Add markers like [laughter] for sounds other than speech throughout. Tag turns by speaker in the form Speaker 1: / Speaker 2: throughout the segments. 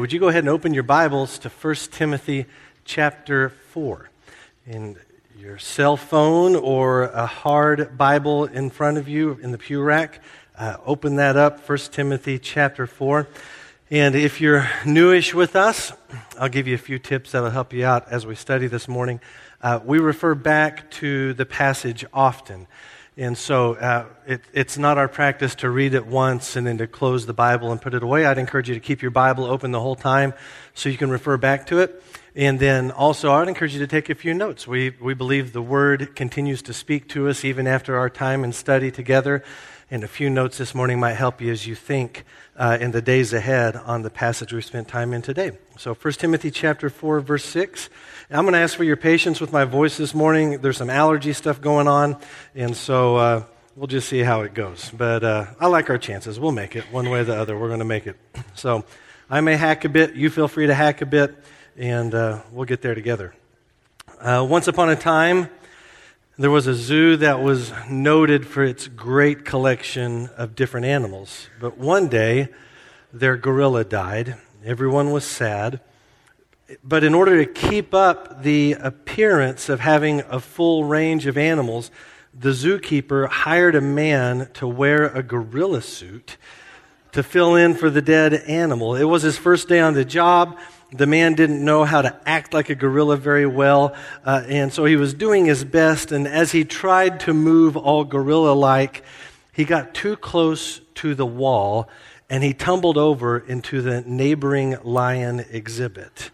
Speaker 1: Would you go ahead and open your Bibles to 1 Timothy chapter 4? In your cell phone or a hard Bible in front of you in the pew rack, uh, open that up, 1 Timothy chapter 4. And if you're newish with us, I'll give you a few tips that'll help you out as we study this morning. Uh, we refer back to the passage often. And so uh, it, it's not our practice to read it once and then to close the Bible and put it away. I'd encourage you to keep your Bible open the whole time so you can refer back to it. And then also, I'd encourage you to take a few notes. We, we believe the Word continues to speak to us even after our time and study together. And a few notes this morning might help you as you think uh, in the days ahead on the passage we spent time in today. So 1 Timothy chapter 4, verse 6. I'm going to ask for your patience with my voice this morning. There's some allergy stuff going on, and so uh, we'll just see how it goes. But uh, I like our chances. We'll make it one way or the other. We're going to make it. So I may hack a bit. You feel free to hack a bit, and uh, we'll get there together. Uh, once upon a time, there was a zoo that was noted for its great collection of different animals. But one day, their gorilla died. Everyone was sad. But in order to keep up the appearance of having a full range of animals, the zookeeper hired a man to wear a gorilla suit to fill in for the dead animal. It was his first day on the job. The man didn't know how to act like a gorilla very well, uh, and so he was doing his best. And as he tried to move all gorilla like, he got too close to the wall and he tumbled over into the neighboring lion exhibit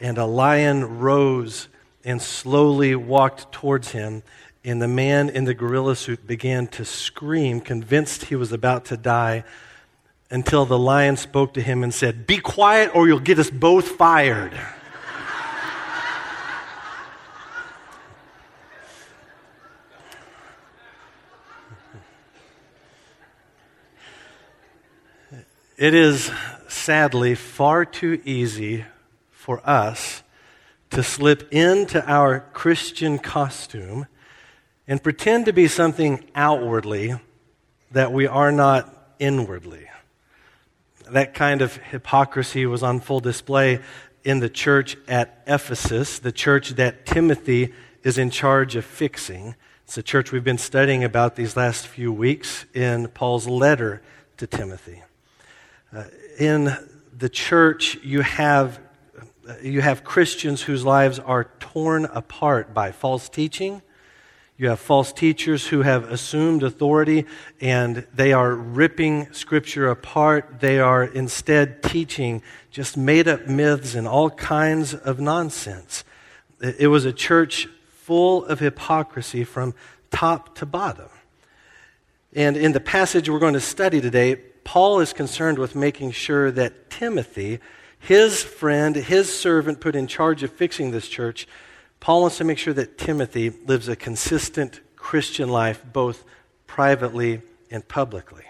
Speaker 1: and a lion rose and slowly walked towards him. And the man in the gorilla suit began to scream, convinced he was about to die, until the lion spoke to him and said, Be quiet or you'll get us both fired. It is sadly far too easy for us to slip into our Christian costume and pretend to be something outwardly that we are not inwardly. That kind of hypocrisy was on full display in the church at Ephesus, the church that Timothy is in charge of fixing. It's a church we've been studying about these last few weeks in Paul's letter to Timothy. Uh, in the church, you have you have Christians whose lives are torn apart by false teaching. You have false teachers who have assumed authority and they are ripping Scripture apart. They are instead teaching just made up myths and all kinds of nonsense. It was a church full of hypocrisy from top to bottom. And in the passage we're going to study today, Paul is concerned with making sure that Timothy his friend, his servant put in charge of fixing this church, Paul wants to make sure that Timothy lives a consistent Christian life, both privately and publicly.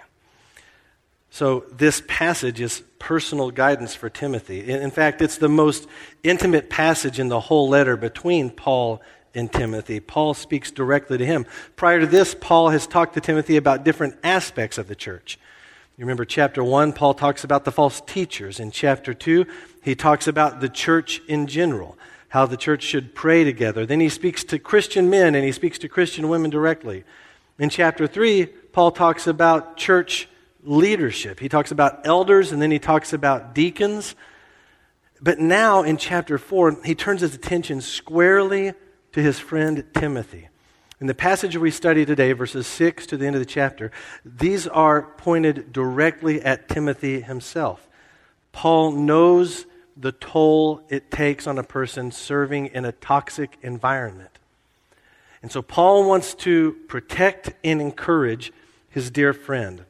Speaker 1: So, this passage is personal guidance for Timothy. In fact, it's the most intimate passage in the whole letter between Paul and Timothy. Paul speaks directly to him. Prior to this, Paul has talked to Timothy about different aspects of the church. You remember chapter 1, Paul talks about the false teachers. In chapter 2, he talks about the church in general, how the church should pray together. Then he speaks to Christian men and he speaks to Christian women directly. In chapter 3, Paul talks about church leadership. He talks about elders and then he talks about deacons. But now in chapter 4, he turns his attention squarely to his friend Timothy. In the passage we study today, verses 6 to the end of the chapter, these are pointed directly at Timothy himself. Paul knows the toll it takes on a person serving in a toxic environment. And so Paul wants to protect and encourage his dear friend.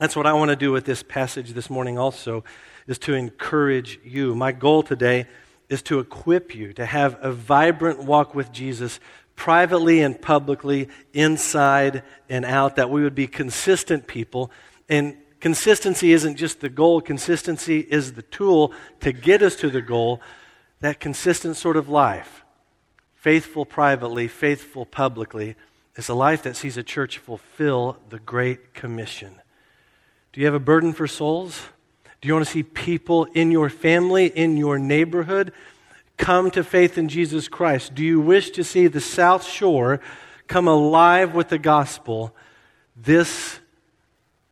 Speaker 1: That's what I want to do with this passage this morning also is to encourage you. My goal today is to equip you to have a vibrant walk with Jesus privately and publicly, inside and out, that we would be consistent people. And consistency isn't just the goal, consistency is the tool to get us to the goal. That consistent sort of life, faithful privately, faithful publicly, is a life that sees a church fulfill the Great Commission. Do you have a burden for souls? Do you want to see people in your family, in your neighborhood, come to faith in Jesus Christ? Do you wish to see the South Shore come alive with the gospel? This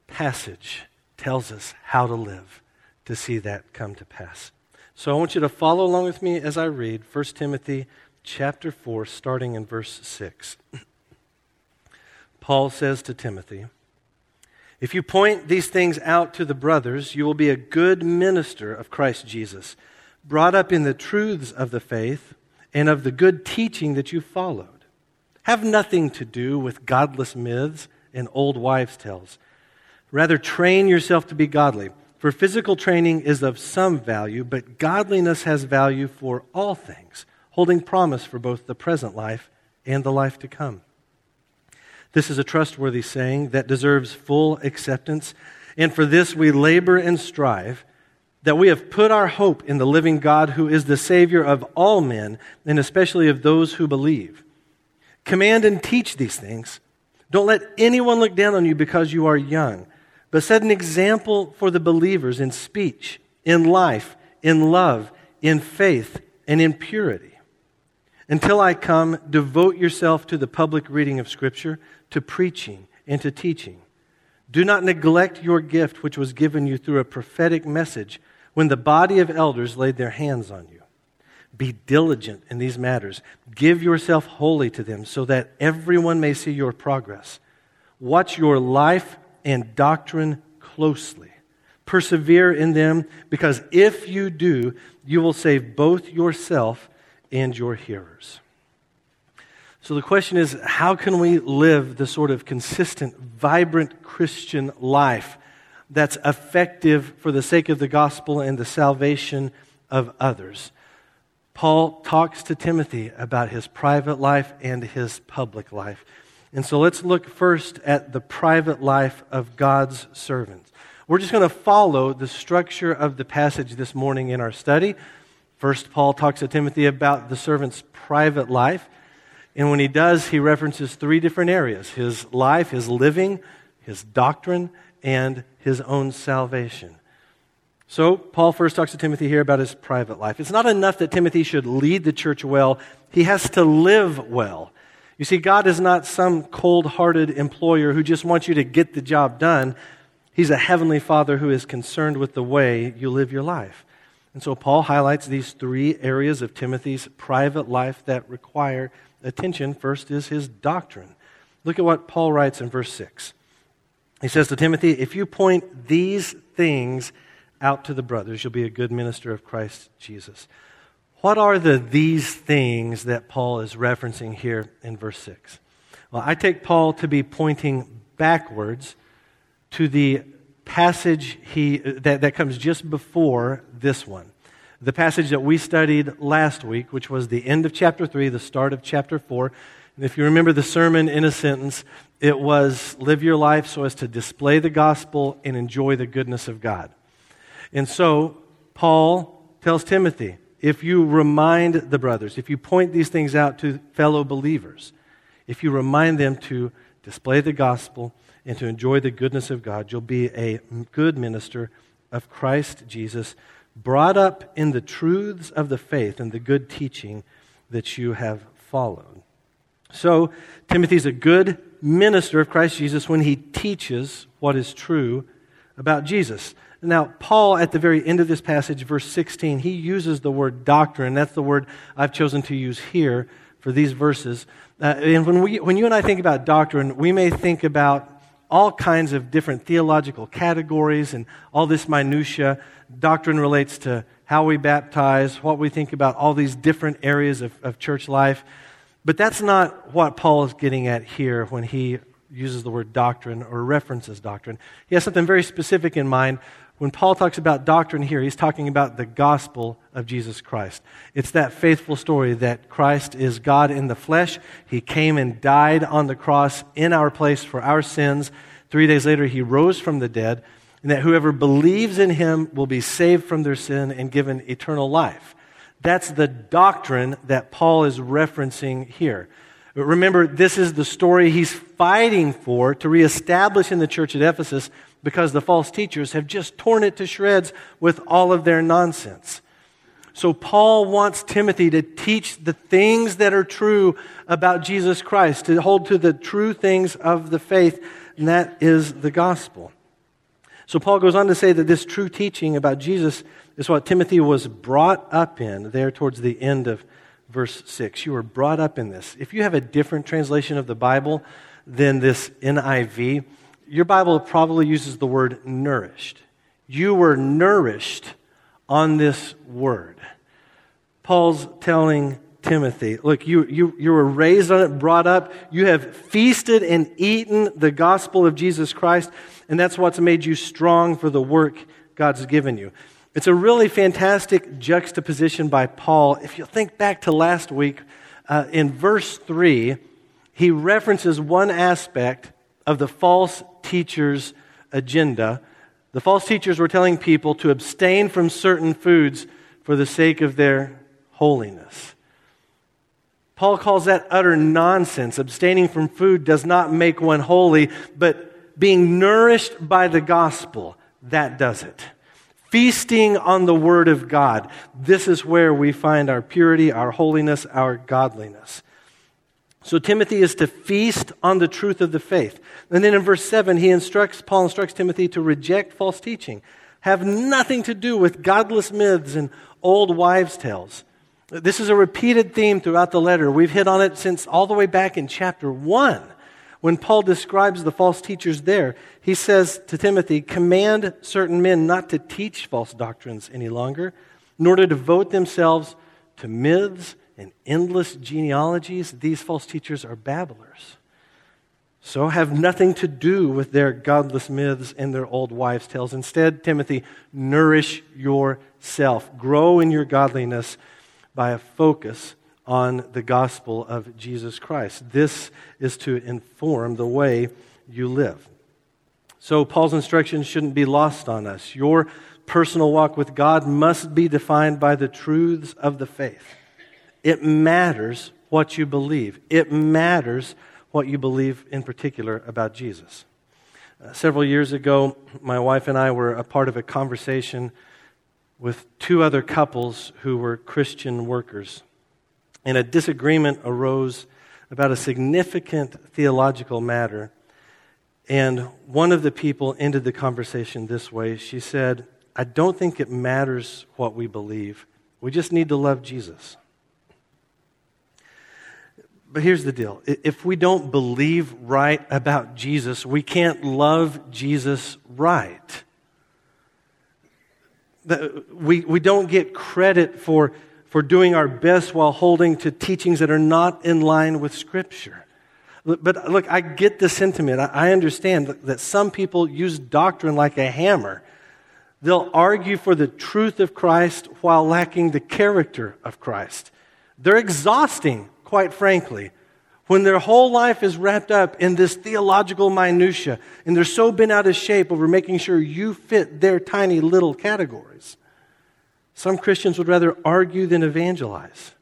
Speaker 1: passage tells us how to live to see that come to pass. So I want you to follow along with me as I read 1 Timothy chapter 4 starting in verse 6. Paul says to Timothy, if you point these things out to the brothers, you will be a good minister of Christ Jesus, brought up in the truths of the faith and of the good teaching that you followed. Have nothing to do with godless myths and old wives' tales. Rather, train yourself to be godly. For physical training is of some value, but godliness has value for all things, holding promise for both the present life and the life to come. This is a trustworthy saying that deserves full acceptance. And for this we labor and strive, that we have put our hope in the living God who is the Savior of all men, and especially of those who believe. Command and teach these things. Don't let anyone look down on you because you are young, but set an example for the believers in speech, in life, in love, in faith, and in purity. Until I come, devote yourself to the public reading of Scripture to preaching and to teaching. Do not neglect your gift, which was given you through a prophetic message when the body of elders laid their hands on you. Be diligent in these matters. Give yourself wholly to them so that everyone may see your progress. Watch your life and doctrine closely. Persevere in them, because if you do, you will save both yourself and your hearers. So the question is how can we live the sort of consistent, vibrant Christian life that's effective for the sake of the gospel and the salvation of others? Paul talks to Timothy about his private life and his public life. And so let's look first at the private life of God's servants. We're just going to follow the structure of the passage this morning in our study. First, Paul talks to Timothy about the servant's private life. And when he does, he references three different areas his life, his living, his doctrine, and his own salvation. So, Paul first talks to Timothy here about his private life. It's not enough that Timothy should lead the church well, he has to live well. You see, God is not some cold hearted employer who just wants you to get the job done. He's a heavenly father who is concerned with the way you live your life. And so, Paul highlights these three areas of Timothy's private life that require attention first is his doctrine. Look at what Paul writes in verse 6. He says to Timothy, If you point these things out to the brothers, you'll be a good minister of Christ Jesus. What are the these things that Paul is referencing here in verse 6? Well, I take Paul to be pointing backwards to the passage he, that, that comes just before this one the passage that we studied last week, which was the end of chapter 3, the start of chapter 4. And if you remember the sermon in a sentence, it was live your life so as to display the gospel and enjoy the goodness of God. And so, Paul tells Timothy if you remind the brothers, if you point these things out to fellow believers, if you remind them to display the gospel and to enjoy the goodness of God, you'll be a good minister of Christ Jesus brought up in the truths of the faith and the good teaching that you have followed. So, Timothy's a good minister of Christ Jesus when he teaches what is true about Jesus. Now, Paul, at the very end of this passage, verse 16, he uses the word doctrine. That's the word I've chosen to use here for these verses. Uh, and when, we, when you and I think about doctrine, we may think about all kinds of different theological categories and all this minutia. Doctrine relates to how we baptize, what we think about all these different areas of, of church life. But that's not what Paul is getting at here when he uses the word doctrine or references doctrine. He has something very specific in mind. When Paul talks about doctrine here, he's talking about the gospel of Jesus Christ. It's that faithful story that Christ is God in the flesh. He came and died on the cross in our place for our sins. Three days later, he rose from the dead and that whoever believes in him will be saved from their sin and given eternal life. That's the doctrine that Paul is referencing here. Remember, this is the story he's fighting for to reestablish in the church at Ephesus because the false teachers have just torn it to shreds with all of their nonsense. So, Paul wants Timothy to teach the things that are true about Jesus Christ, to hold to the true things of the faith, and that is the gospel. So, Paul goes on to say that this true teaching about Jesus is what Timothy was brought up in there towards the end of verse 6. You were brought up in this. If you have a different translation of the Bible than this NIV, your Bible probably uses the word nourished. You were nourished on this word. Paul's telling Timothy, look, you, you, you were raised on it, brought up. You have feasted and eaten the gospel of Jesus Christ, and that's what's made you strong for the work God's given you. It's a really fantastic juxtaposition by Paul. If you think back to last week, uh, in verse 3, he references one aspect of the false teacher's agenda. The false teachers were telling people to abstain from certain foods for the sake of their holiness. Paul calls that utter nonsense. Abstaining from food does not make one holy, but being nourished by the gospel, that does it. Feasting on the Word of God, this is where we find our purity, our holiness, our godliness. So Timothy is to feast on the truth of the faith. And then in verse 7, he instructs, Paul instructs Timothy to reject false teaching, have nothing to do with godless myths and old wives' tales. This is a repeated theme throughout the letter. We've hit on it since all the way back in chapter 1. When Paul describes the false teachers there, he says to Timothy, Command certain men not to teach false doctrines any longer, nor to devote themselves to myths and endless genealogies. These false teachers are babblers. So have nothing to do with their godless myths and their old wives' tales. Instead, Timothy, nourish yourself, grow in your godliness by a focus on the gospel of Jesus Christ. This is to inform the way you live. So, Paul's instructions shouldn't be lost on us. Your personal walk with God must be defined by the truths of the faith. It matters what you believe, it matters what you believe in particular about Jesus. Uh, several years ago, my wife and I were a part of a conversation with two other couples who were Christian workers. And a disagreement arose about a significant theological matter. And one of the people ended the conversation this way. She said, I don't think it matters what we believe. We just need to love Jesus. But here's the deal if we don't believe right about Jesus, we can't love Jesus right we, we don't get credit for, for doing our best while holding to teachings that are not in line with Scripture. But look, I get the sentiment. I understand that some people use doctrine like a hammer. They'll argue for the truth of Christ while lacking the character of Christ. They're exhausting, quite frankly when their whole life is wrapped up in this theological minutia and they're so bent out of shape over making sure you fit their tiny little categories. Some Christians would rather argue than evangelize.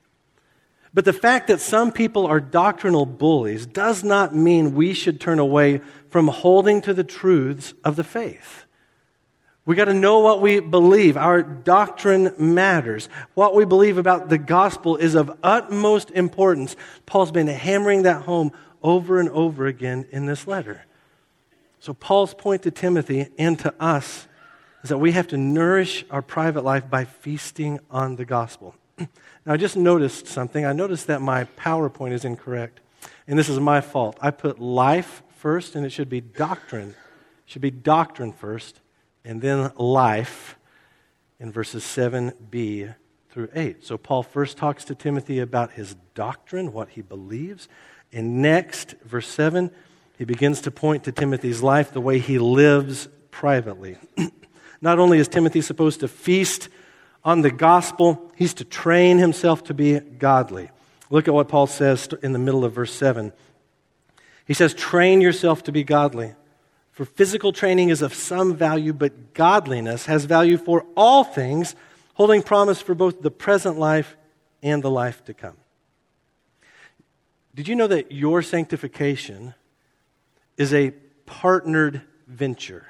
Speaker 1: But the fact that some people are doctrinal bullies does not mean we should turn away from holding to the truths of the faith. We got to know what we believe. Our doctrine matters. What we believe about the gospel is of utmost importance. Paul's been hammering that home over and over again in this letter. So, Paul's point to Timothy and to us is that we have to nourish our private life by feasting on the gospel. [clears throat] now, I just noticed something. I noticed that my PowerPoint is incorrect. And this is my fault. I put life first, and it should be doctrine. It should be doctrine first and then life in verses 7b through 8. So Paul first talks to Timothy about his doctrine, what he believes. And next, verse 7, he begins to point to Timothy's life, the way he lives privately. [clears throat] Not only is Timothy supposed to feast on the gospel, he's to train himself to be godly. Look at what Paul says in the middle of verse 7. He says, Train yourself to be godly. For physical training is of some value, but godliness has value for all things, holding promise for both the present life and the life to come. Did you know that your sanctification is a partnered venture?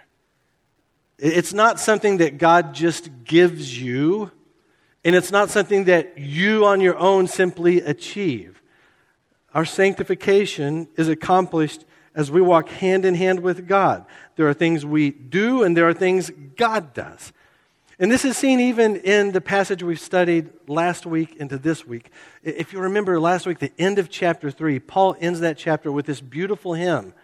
Speaker 1: It's not something that God just gives you, and it's not something that you on your own simply achieve. Our sanctification is accomplished as we walk hand in hand with God. There are things we do, and there are things God does. And this is seen even in the passage we've studied last week into this week. If you remember last week, the end of chapter 3, Paul ends that chapter with this beautiful hymn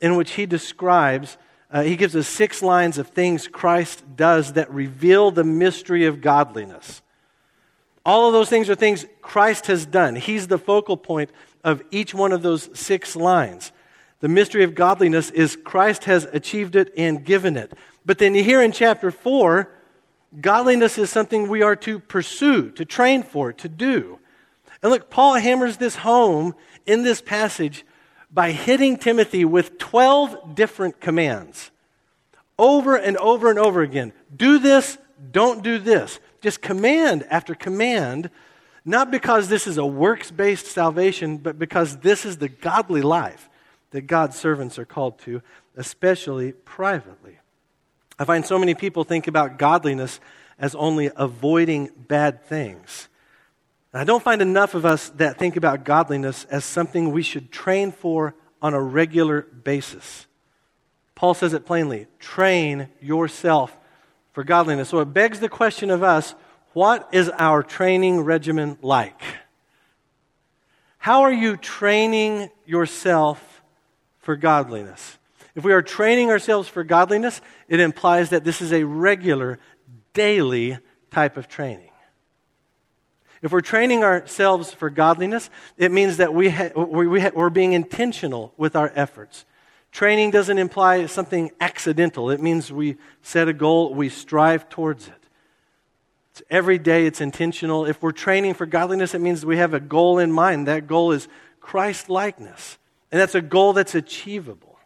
Speaker 1: in which he describes, uh, he gives us six lines of things Christ does that reveal the mystery of godliness. All of those things are things Christ has done. He's the focal point of each one of those six lines. The mystery of godliness is Christ has achieved it and given it. But then you hear in chapter 4, Godliness is something we are to pursue, to train for, to do. And look, Paul hammers this home in this passage by hitting Timothy with 12 different commands over and over and over again. Do this, don't do this. Just command after command, not because this is a works based salvation, but because this is the godly life that God's servants are called to, especially privately. I find so many people think about godliness as only avoiding bad things. And I don't find enough of us that think about godliness as something we should train for on a regular basis. Paul says it plainly train yourself for godliness. So it begs the question of us what is our training regimen like? How are you training yourself for godliness? If we are training ourselves for godliness, it implies that this is a regular, daily type of training. If we're training ourselves for godliness, it means that we ha- we ha- we're being intentional with our efforts. Training doesn't imply something accidental, it means we set a goal, we strive towards it. It's every day, it's intentional. If we're training for godliness, it means we have a goal in mind. That goal is Christ likeness, and that's a goal that's achievable.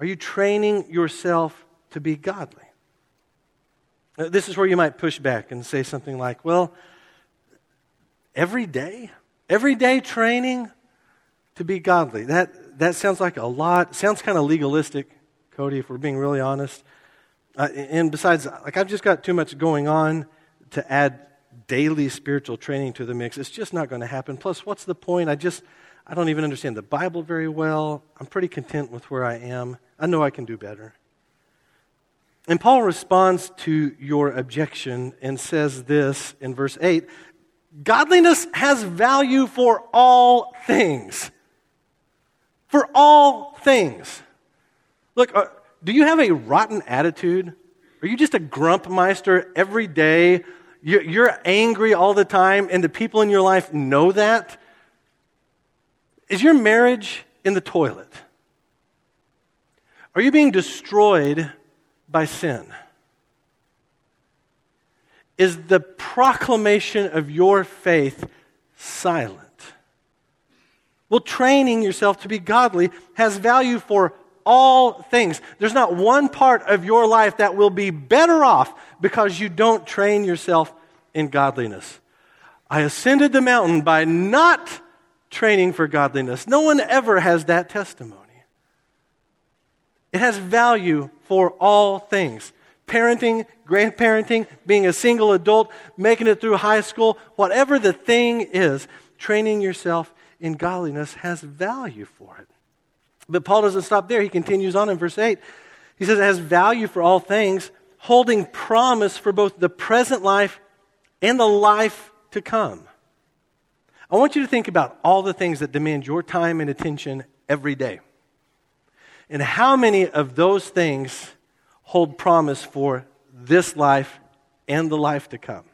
Speaker 1: Are you training yourself to be godly? This is where you might push back and say something like, well, every day, everyday training to be godly. That, that sounds like a lot. Sounds kind of legalistic, Cody, if we're being really honest. Uh, and besides, like I've just got too much going on to add daily spiritual training to the mix. It's just not going to happen. Plus, what's the point? I just, I don't even understand the Bible very well. I'm pretty content with where I am. I know I can do better. And Paul responds to your objection and says this in verse 8 Godliness has value for all things. For all things. Look, uh, do you have a rotten attitude? Are you just a grumpmeister every day? You're angry all the time, and the people in your life know that? Is your marriage in the toilet? Are you being destroyed by sin? Is the proclamation of your faith silent? Well, training yourself to be godly has value for all things. There's not one part of your life that will be better off because you don't train yourself in godliness. I ascended the mountain by not training for godliness. No one ever has that testimony. It has value for all things parenting, grandparenting, being a single adult, making it through high school, whatever the thing is, training yourself in godliness has value for it. But Paul doesn't stop there. He continues on in verse 8. He says it has value for all things, holding promise for both the present life and the life to come. I want you to think about all the things that demand your time and attention every day. And how many of those things hold promise for this life and the life to come?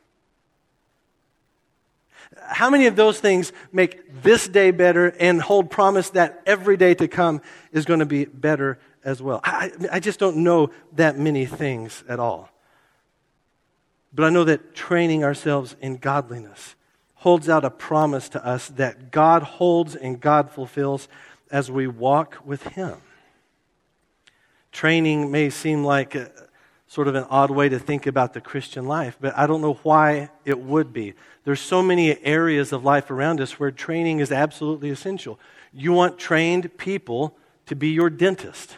Speaker 1: How many of those things make this day better and hold promise that every day to come is going to be better as well? I, I just don't know that many things at all. But I know that training ourselves in godliness holds out a promise to us that God holds and God fulfills as we walk with Him training may seem like a, sort of an odd way to think about the Christian life, but I don't know why it would be. There's so many areas of life around us where training is absolutely essential. You want trained people to be your dentist.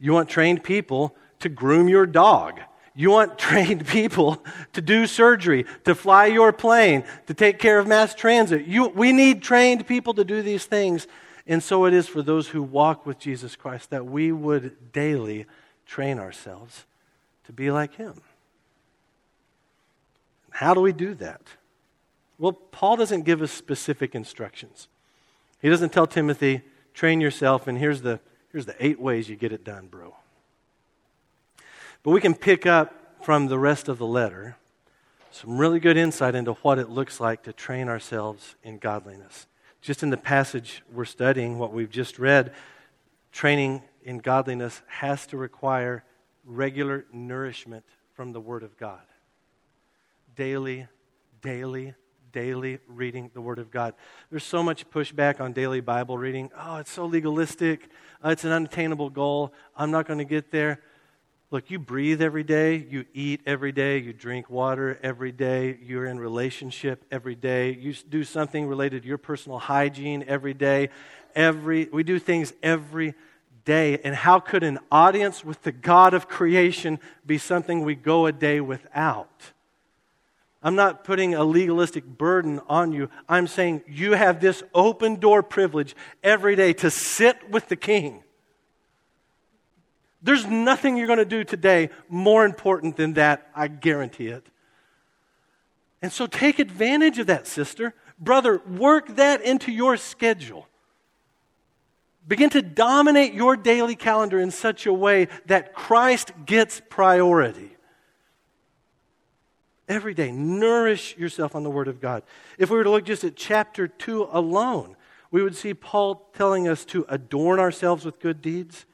Speaker 1: You want trained people to groom your dog. You want [laughs] trained people to do surgery, to fly your plane, to take care of mass transit. You, we need trained people to do these things. And so it is for those who walk with Jesus Christ that we would daily train ourselves to be like him. How do we do that? Well, Paul doesn't give us specific instructions. He doesn't tell Timothy, train yourself, and here's the, here's the eight ways you get it done, bro. But we can pick up from the rest of the letter some really good insight into what it looks like to train ourselves in godliness. Just in the passage we're studying, what we've just read, training in godliness has to require regular nourishment from the Word of God. Daily, daily, daily reading the Word of God. There's so much pushback on daily Bible reading. Oh, it's so legalistic. Uh, it's an unattainable goal. I'm not going to get there. Look, you breathe every day, you eat every day, you drink water every day, you're in relationship every day, you do something related to your personal hygiene every day. Every we do things every day. And how could an audience with the God of creation be something we go a day without? I'm not putting a legalistic burden on you. I'm saying you have this open door privilege every day to sit with the king there's nothing you're going to do today more important than that, I guarantee it. And so take advantage of that, sister. Brother, work that into your schedule. Begin to dominate your daily calendar in such a way that Christ gets priority. Every day, nourish yourself on the Word of God. If we were to look just at chapter 2 alone, we would see Paul telling us to adorn ourselves with good deeds,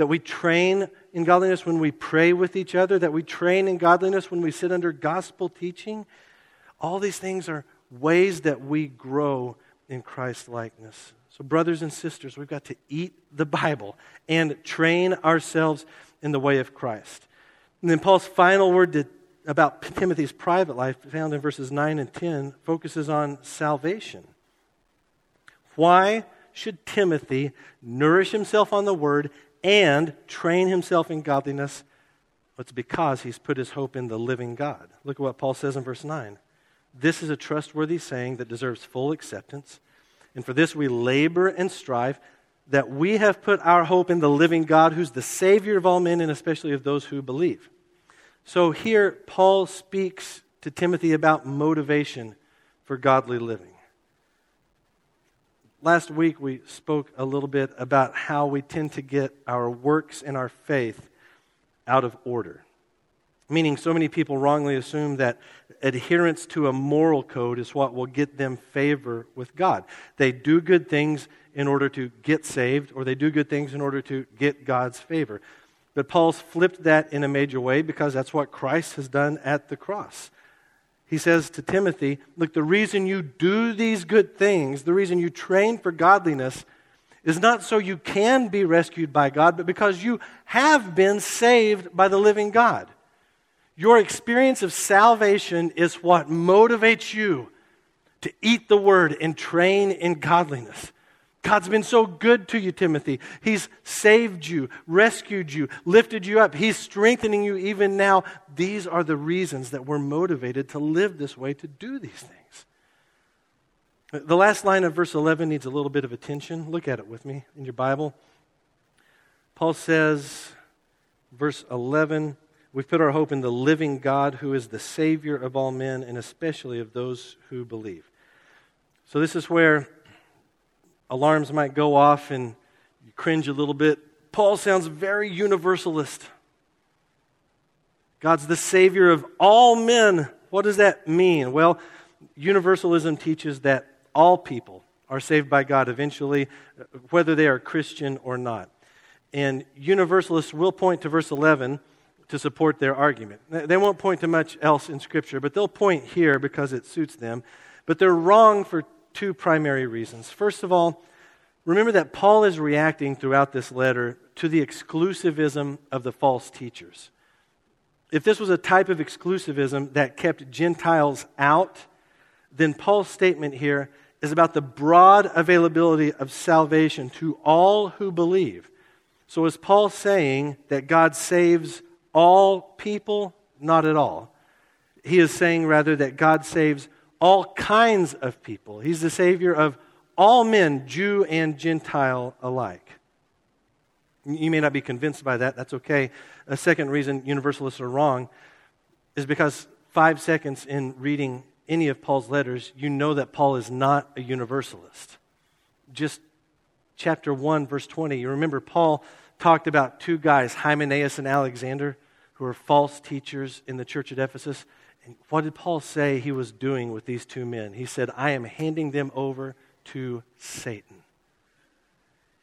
Speaker 1: that we train in godliness when we pray with each other, that we train in godliness when we sit under gospel teaching. All these things are ways that we grow in Christ likeness. So, brothers and sisters, we've got to eat the Bible and train ourselves in the way of Christ. And then Paul's final word to, about Timothy's private life, found in verses 9 and 10, focuses on salvation. Why should Timothy nourish himself on the word and train himself in godliness. It's because he's put his hope in the living God. Look at what Paul says in verse 9. This is a trustworthy saying that deserves full acceptance. And for this we labor and strive that we have put our hope in the living God, who's the Savior of all men and especially of those who believe. So here, Paul speaks to Timothy about motivation for godly living. Last week, we spoke a little bit about how we tend to get our works and our faith out of order. Meaning, so many people wrongly assume that adherence to a moral code is what will get them favor with God. They do good things in order to get saved, or they do good things in order to get God's favor. But Paul's flipped that in a major way because that's what Christ has done at the cross he says to Timothy, Look, the reason you do these good things, the reason you train for godliness, is not so you can be rescued by God, but because you have been saved by the living God. Your experience of salvation is what motivates you to eat the word and train in godliness. God's been so good to you, Timothy. He's saved you, rescued you, lifted you up. He's strengthening you even now. These are the reasons that we're motivated to live this way, to do these things. The last line of verse 11 needs a little bit of attention. Look at it with me in your Bible. Paul says, verse 11, We've put our hope in the living God who is the Savior of all men and especially of those who believe. So, this is where alarms might go off and you cringe a little bit. Paul sounds very universalist. God's the Savior of all men. What does that mean? Well, universalism teaches that all people are saved by God eventually, whether they are Christian or not. And universalists will point to verse 11 to support their argument. They won't point to much else in Scripture, but they'll point here because it suits them. But they're wrong for two primary reasons. First of all, remember that Paul is reacting throughout this letter to the exclusivism of the false teachers. If this was a type of exclusivism that kept Gentiles out, then Paul's statement here is about the broad availability of salvation to all who believe. So is Paul saying that God saves all people? Not at all. He is saying rather that God saves all kinds of people. He's the Savior of all men, Jew and Gentile alike. You may not be convinced by that. That's okay. A second reason universalists are wrong is because five seconds in reading any of Paul's letters, you know that Paul is not a universalist. Just chapter 1, verse 20, you remember Paul talked about two guys, Hymenaeus and Alexander, who were false teachers in the church at Ephesus. And what did Paul say he was doing with these two men? He said, I am handing them over to Satan.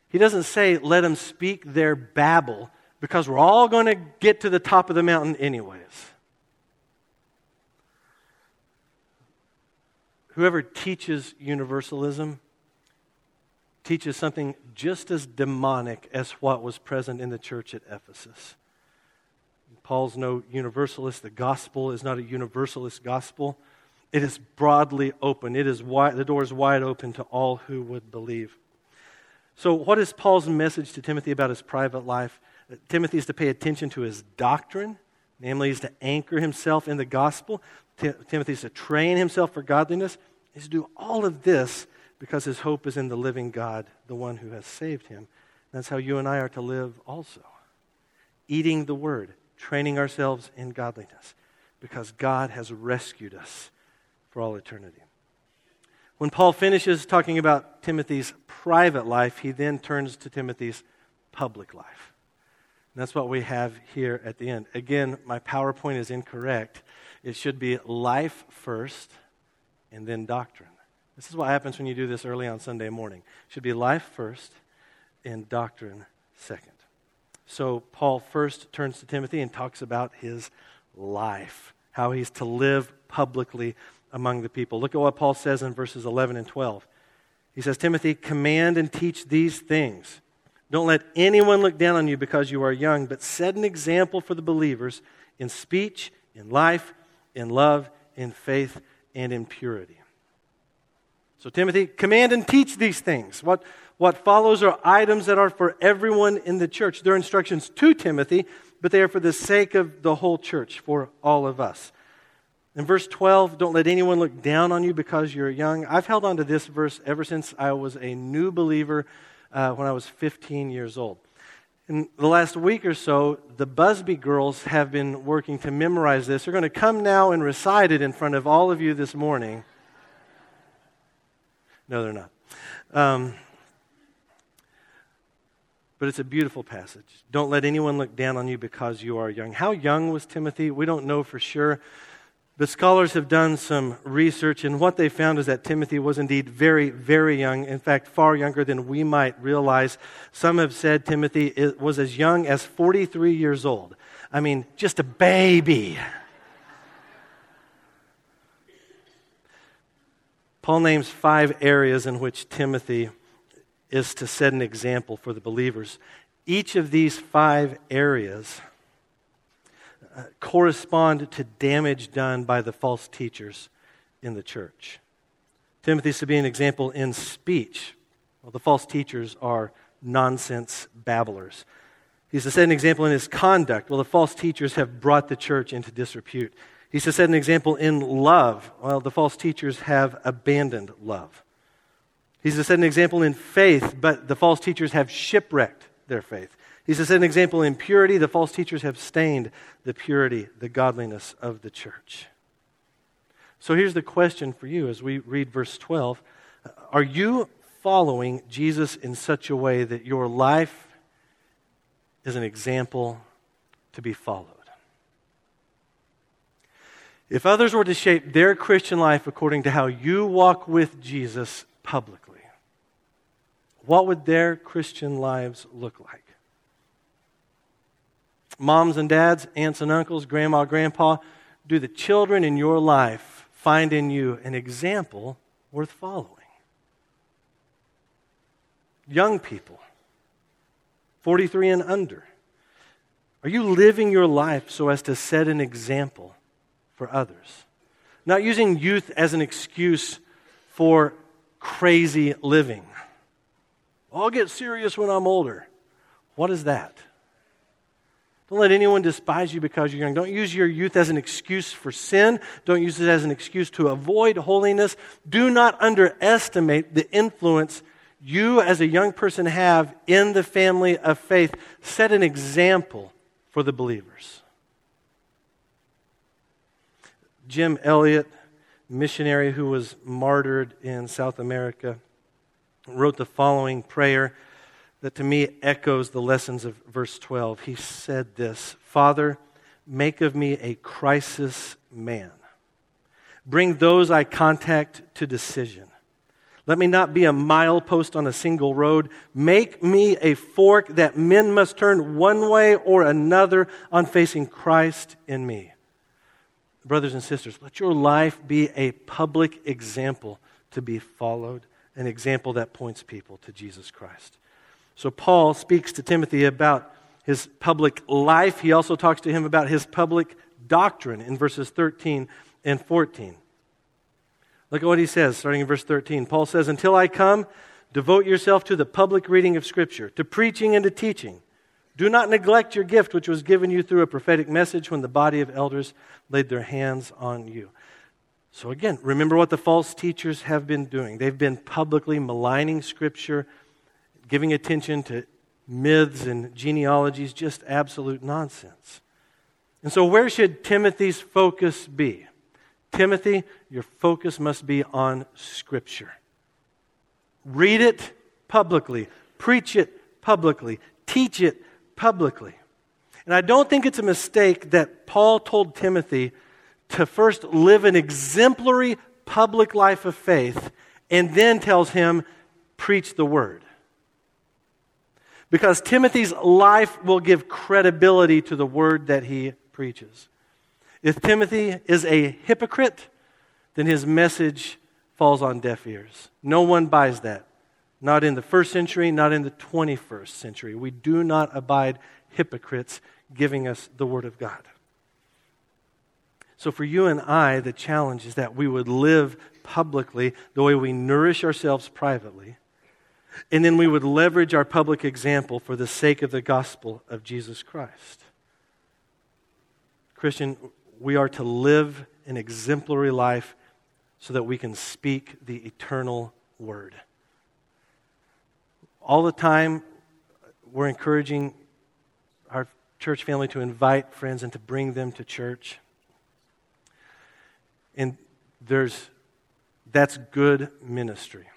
Speaker 1: He doesn't say, let them speak their babble, because we're all going to get to the top of the mountain anyways. Whoever teaches universalism teaches something just as demonic as what was present in the church at Ephesus. Paul's no universalist. The gospel is not a universalist gospel. It is broadly open. It is wide, the door is wide open to all who would believe. So, what is Paul's message to Timothy about his private life? Timothy is to pay attention to his doctrine, namely, he's to anchor himself in the gospel. Timothy is to train himself for godliness. He's to do all of this because his hope is in the living God, the one who has saved him. That's how you and I are to live also. Eating the word, training ourselves in godliness, because God has rescued us for all eternity. When Paul finishes talking about Timothy's private life, he then turns to Timothy's public life. And that's what we have here at the end. Again, my PowerPoint is incorrect. It should be life first and then doctrine. This is what happens when you do this early on Sunday morning. It should be life first and doctrine second. So Paul first turns to Timothy and talks about his life, how he's to live publicly among the people. Look at what Paul says in verses 11 and 12. He says, Timothy, command and teach these things. Don't let anyone look down on you because you are young, but set an example for the believers in speech, in life, in love, in faith, and in purity. So, Timothy, command and teach these things. What, what follows are items that are for everyone in the church. They're instructions to Timothy, but they are for the sake of the whole church, for all of us. In verse 12, don't let anyone look down on you because you're young. I've held on to this verse ever since I was a new believer uh, when I was 15 years old. In the last week or so, the Busby girls have been working to memorize this. They're going to come now and recite it in front of all of you this morning. No, they're not. Um, but it's a beautiful passage. Don't let anyone look down on you because you are young. How young was Timothy? We don't know for sure. But scholars have done some research, and what they found is that Timothy was indeed very, very young. In fact, far younger than we might realize. Some have said Timothy was as young as 43 years old. I mean, just a baby. Paul names five areas in which Timothy is to set an example for the believers. Each of these five areas uh, correspond to damage done by the false teachers in the church. Timothy is to be an example in speech. Well, the false teachers are nonsense babblers. He's to set an example in his conduct. Well, the false teachers have brought the church into disrepute. He's to set an example in love. Well, the false teachers have abandoned love. He's to set an example in faith, but the false teachers have shipwrecked their faith. He set an example in purity, the false teachers have stained the purity, the godliness of the church. So here's the question for you as we read verse 12 Are you following Jesus in such a way that your life is an example to be followed? If others were to shape their Christian life according to how you walk with Jesus publicly, what would their Christian lives look like? Moms and dads, aunts and uncles, grandma, grandpa, do the children in your life find in you an example worth following? Young people, 43 and under, are you living your life so as to set an example for others? Not using youth as an excuse for crazy living. I'll get serious when I'm older. What is that? Don't let anyone despise you because you're young. Don't use your youth as an excuse for sin. Don't use it as an excuse to avoid holiness. Do not underestimate the influence you as a young person have in the family of faith. Set an example for the believers. Jim Elliot, missionary who was martyred in South America, wrote the following prayer that to me echoes the lessons of verse 12. He said this Father, make of me a crisis man. Bring those I contact to decision. Let me not be a milepost on a single road. Make me a fork that men must turn one way or another on facing Christ in me. Brothers and sisters, let your life be a public example to be followed, an example that points people to Jesus Christ. So, Paul speaks to Timothy about his public life. He also talks to him about his public doctrine in verses 13 and 14. Look at what he says, starting in verse 13. Paul says, Until I come, devote yourself to the public reading of Scripture, to preaching and to teaching. Do not neglect your gift, which was given you through a prophetic message when the body of elders laid their hands on you. So, again, remember what the false teachers have been doing. They've been publicly maligning Scripture giving attention to myths and genealogies, just absolute nonsense. And so, where should Timothy's focus be? Timothy, your focus must be on Scripture. Read it publicly, preach it publicly, teach it publicly. And I don't think it's a mistake that Paul told Timothy to first live an exemplary public life of faith and then tells him, preach the word because Timothy's life will give credibility to the word that he preaches. If Timothy is a hypocrite, then his message falls on deaf ears. No one buys that. Not in the first century, not in the 21st century. We do not abide hypocrites giving us the Word of God. So, for you and I, the challenge is that we would live publicly the way we nourish ourselves privately and then we would leverage our public example for the sake of the gospel of Jesus Christ. Christian, we are to live an exemplary life so that we can speak the eternal word. All the time, we're encouraging our church family to invite friends and to bring them to church. And there's that's good ministry.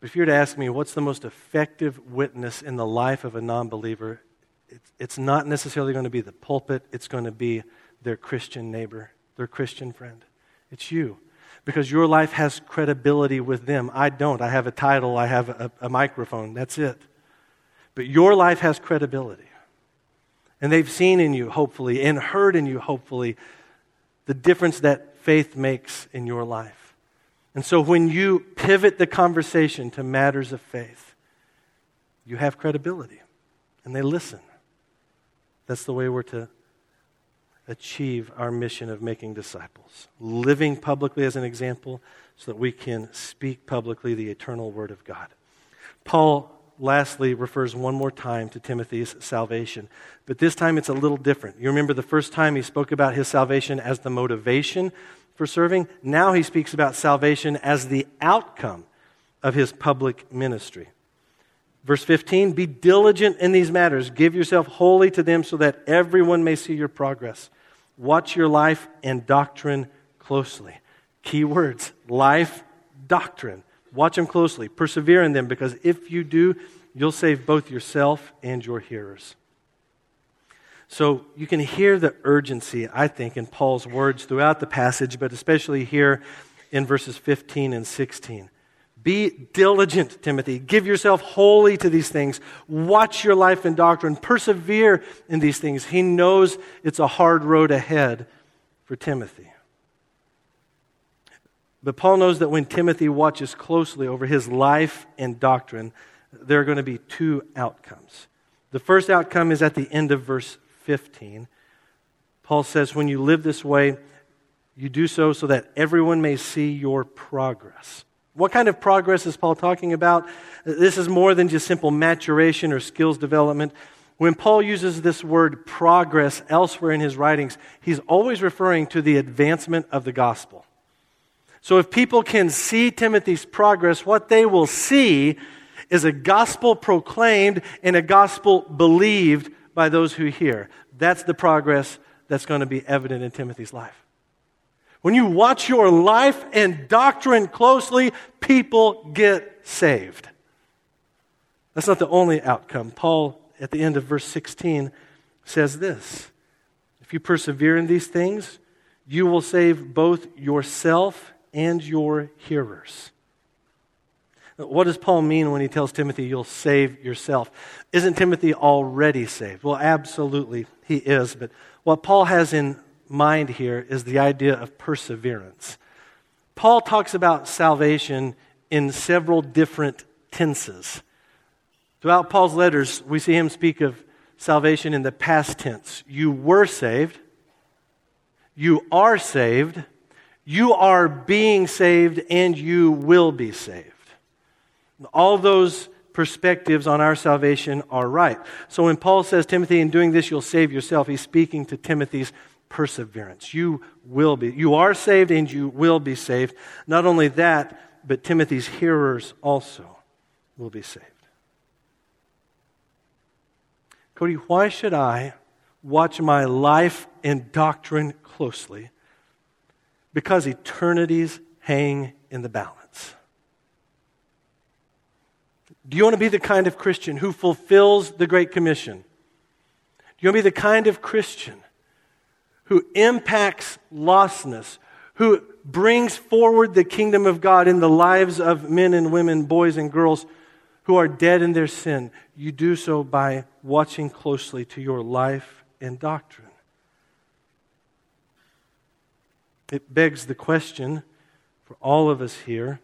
Speaker 1: But if you were to ask me what's the most effective witness in the life of a non believer, it's, not necessarily going to be the pulpit, it's going to be their Christian neighbor, their Christian friend. It's you. Because your life has credibility with them. I don't. I have a title, I have a, a microphone. That's it. But your life has credibility. And they've seen in you, hopefully, and heard in you, hopefully, the difference that faith makes in your life. And so when you pivot the conversation to matters of faith, you have credibility and they listen. That's the way we're to achieve our mission of making disciples, living publicly as an example so that we can speak publicly the eternal word of God. Paul lastly refers one more time to Timothy's salvation, but this time it's a little different. You remember the first time he spoke about his salvation as the motivation for serving. Now he speaks about salvation as the outcome of his public ministry. Verse 15 Be diligent in these matters, give yourself wholly to them so that everyone may see your progress. Watch your life and doctrine closely. Key words life, doctrine. Watch them closely. Persevere in them because if you do, you'll save both yourself and your hearers. So you can hear the urgency, I think, in Paul's words throughout the passage, but especially here in verses 15 and 16. Be diligent, Timothy. Give yourself wholly to these things. Watch your life and doctrine. Persevere in these things. He knows it's a hard road ahead for Timothy. But Paul knows that when Timothy watches closely over his life and doctrine, there are going to be two outcomes. The first outcome is at the end of verse 15. Paul says, When you live this way, you do so so that everyone may see your progress. What kind of progress is Paul talking about? This is more than just simple maturation or skills development. When Paul uses this word progress elsewhere in his writings, he's always referring to the advancement of the gospel. So if people can see Timothy's progress, what they will see is a gospel proclaimed and a gospel believed by those who hear. That's the progress that's going to be evident in Timothy's life. When you watch your life and doctrine closely, people get saved. That's not the only outcome. Paul, at the end of verse 16, says this If you persevere in these things, you will save both yourself and your hearers. What does Paul mean when he tells Timothy, you'll save yourself? Isn't Timothy already saved? Well, absolutely, he is. But what Paul has in mind here is the idea of perseverance. Paul talks about salvation in several different tenses. Throughout Paul's letters, we see him speak of salvation in the past tense. You were saved, you are saved, you are being saved, and you will be saved. All those perspectives on our salvation are right. So when Paul says, Timothy, in doing this, you'll save yourself, he's speaking to Timothy's perseverance. You will be. You are saved and you will be saved. Not only that, but Timothy's hearers also will be saved. Cody, why should I watch my life and doctrine closely? Because eternities hang in the balance. Do you want to be the kind of Christian who fulfills the Great Commission? Do you want to be the kind of Christian who impacts lostness, who brings forward the kingdom of God in the lives of men and women, boys and girls who are dead in their sin? You do so by watching closely to your life and doctrine. It begs the question for all of us here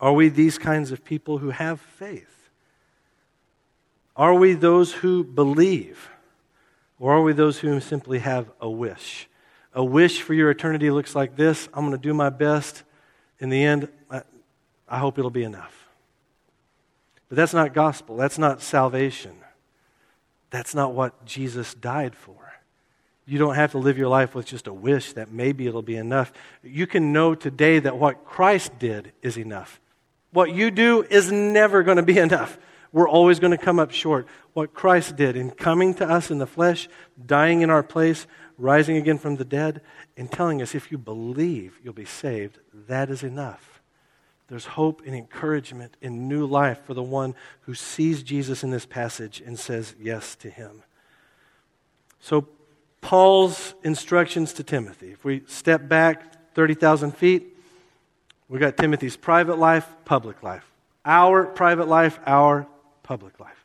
Speaker 1: are we these kinds of people who have faith? Are we those who believe? Or are we those who simply have a wish? A wish for your eternity looks like this I'm going to do my best. In the end, I, hope it'll be enough. But that's not gospel. That's not salvation. That's not what Jesus died for. You don't have to live your life with just a wish that maybe it'll be enough. You can know today that what Christ did is enough. What you do is never going to be [laughs] enough. We're always going to come up short. What Christ did in coming to us in the flesh, dying in our place, rising again from the dead, and telling us if you believe you'll be saved, that is enough. There's hope and encouragement in new life for the one who sees Jesus in this passage and says yes to him. So, Paul's instructions to Timothy. If we step back 30,000 feet, we got Timothy's private life, public life. Our private life, our public life.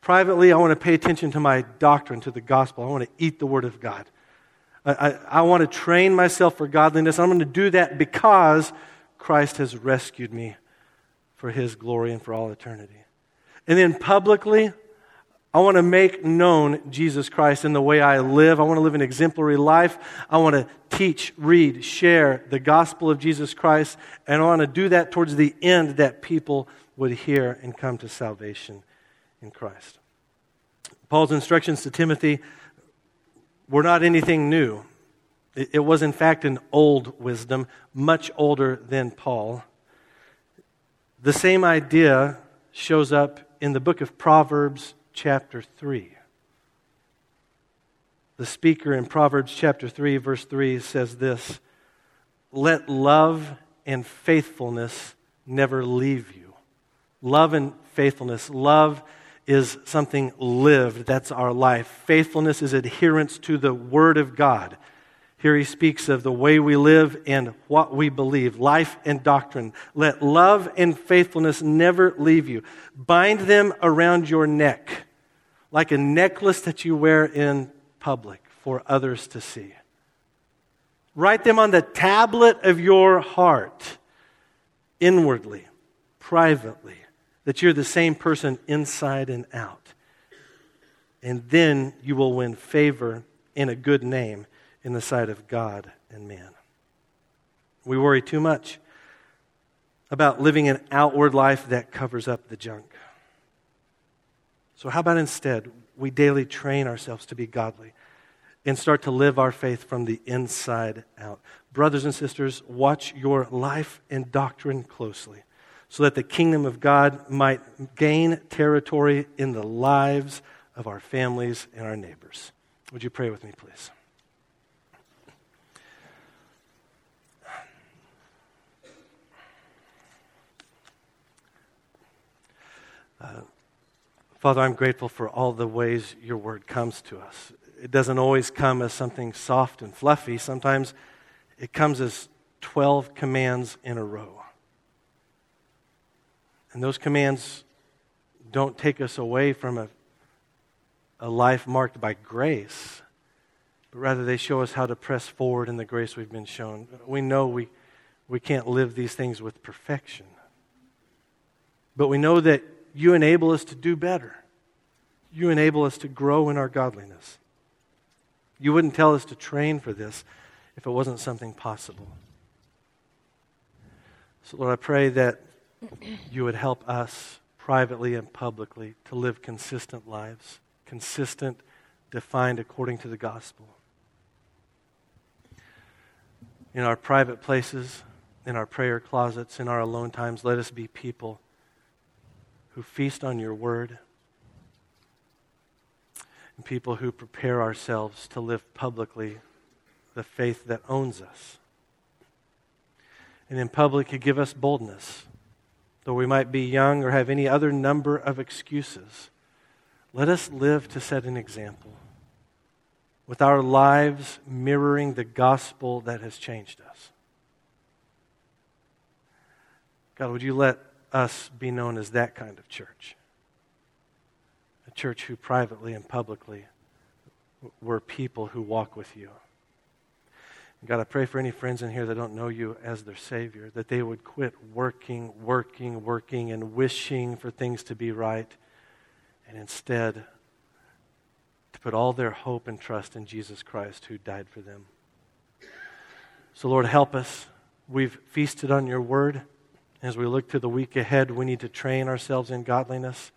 Speaker 1: Privately, I want to pay attention to my doctrine, to the gospel. I want to eat the word of God. I, I, I want to train myself for godliness. I'm going to do that because Christ has rescued me for his glory and for all eternity. And then publicly, I want to make known Jesus Christ in the way I live. I want to live an exemplary life. I want to teach, read, share the gospel of Jesus Christ. And I want to do that towards the end that people would hear and come to salvation in Christ. Paul's instructions to Timothy were not anything new. It was, in fact, an old wisdom, much older than Paul. The same idea shows up in the book of Proverbs chapter 3. The speaker in Proverbs chapter 3, verse 3 says this Let love and faithfulness never leave you. Love and faithfulness. Love is something lived. That's our life. Faithfulness is adherence to the Word of God. Here he speaks of the way we live and what we believe, life and doctrine. Let love and faithfulness never leave you. Bind them around your neck like a necklace that you wear in public for others to see. Write them on the tablet of your heart, inwardly, privately, that you're the same person inside and out. And then you will win favor and a good name in the sight of God and man. We worry too much about living an outward life that covers up the junk. So, how about instead we daily train ourselves to be godly and start to live our faith from the inside out? Brothers and sisters, watch your life and doctrine closely so that the kingdom of God might gain territory in the lives of our families and our neighbors. Would you pray with me, please? Father, I'm grateful for all the ways your word comes to us. It doesn't always come as something soft and fluffy, sometimes it comes as 12 commands in a row. And those commands don't take us away from a, a life marked by grace, but rather they show us how to press forward in the grace we've been shown. We know we, we can't live these things with perfection, but we know that you enable us to do better. You enable us to grow in our godliness. You wouldn't tell us to train for this if it wasn't something possible. So, Lord, I pray that you would help us privately and publicly to live consistent lives, consistent, defined according to the gospel. In our private places, in our prayer closets, in our alone times, let us be people who feast on your word, and people who prepare ourselves to live publicly the faith that owns us. And in public, you give us boldness. Though we might be young or have any other number of excuses, let us live to set an example with our lives mirroring the gospel that has changed us. God, would you let us be known as that kind of church. A church who privately and publicly were people who walk with you. God, I pray for any friends in here that don't know you as their Savior, that they would quit working, working, working, and wishing for things to be right, and instead to put all their hope and trust in Jesus Christ who died for them. So, Lord, help us. We've feasted on your word. As we look to the week ahead, we need to train ourselves in godliness,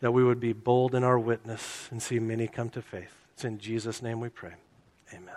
Speaker 1: that we would be bold in our witness and see many come to faith. It's in Jesus' name we pray. Amen.